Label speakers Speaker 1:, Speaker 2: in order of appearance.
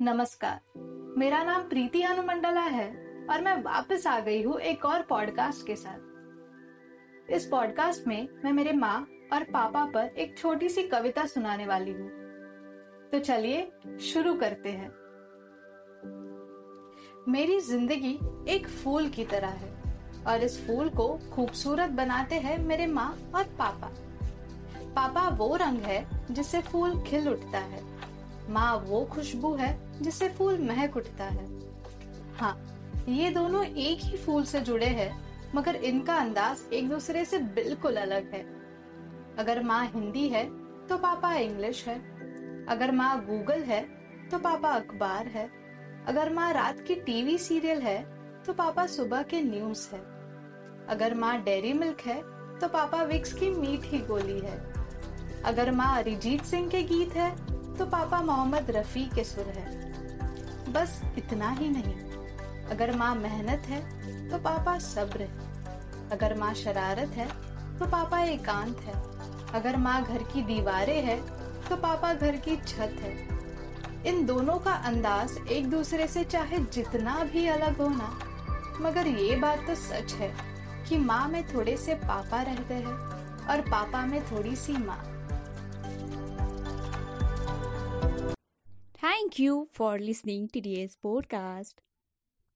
Speaker 1: नमस्कार। मेरा नाम प्रीति हनुमंडला है और मैं वापस आ गई हूँ एक और पॉडकास्ट के साथ। इस पॉडकास्ट में मैं मेरे माँ और पापा पर एक छोटी सी कविता सुनाने वाली हूँ। तो चलिए शुरू करते हैं। मेरी ज़िंदगी एक फूल की तरह है और इस फूल को खूबसूरत बनाते हैं मेरे माँ और पापा। पापा वो रंग है जिससे फूल खिल उठता है। माँ वो खुशबू है जिससे फूल महक उठता है। हाँ ये दोनों एक ही फूल से जुड़े हैं, मगर इनका अंदाज एक दूसरे से बिल्कुल अलग है। अगर माँ हिंदी है तो पापा इंग्लिश है। अगर माँ गूगल है तो पापा अखबार है। अगर माँ रात की टीवी सीरियल है तो पापा सुबह के न्यूज़ है। अगर माँ डेरी मिल्क है तो पापा विक्स की मीठी गोली है। अगर माँ अरिजीत सिंह के गीत है तो पापा मोहम्मद रफी के सुर है। बस इतना ही नहीं। अगर माँ मेहनत है तो पापा सब्र है। अगर माँ शरारत है तो पापा एकांत है। अगर माँ घर की दीवारें है तो पापा घर की छत है। इन दोनों का अंदाज एक दूसरे से चाहे जितना भी अलग हो ना, मगर ये बात तो सच है कि माँ में थोड़े से पापा रहते हैं और पापा में थोड़ी सी माँ।
Speaker 2: Thank you for listening to today's podcast.